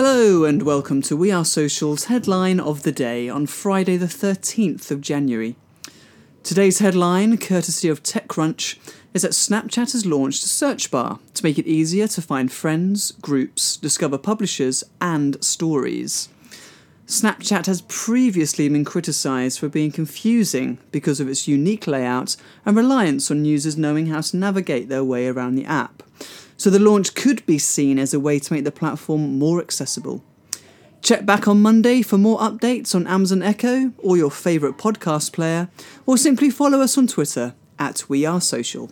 Hello and welcome to We Are Social's headline of the day on Friday, the 13th of January. Today's headline, courtesy of TechCrunch, is that Snapchat has launched a search bar to make it easier to find friends, groups, discover publishers, and stories. Snapchat has previously been criticised for being confusing because of its unique layout and reliance on users knowing how to navigate their way around the app. So the launch could be seen as a way to make the platform more accessible. Check back on Monday for more updates on Amazon Echo or your favourite podcast player, or simply follow us on Twitter at We Are Social.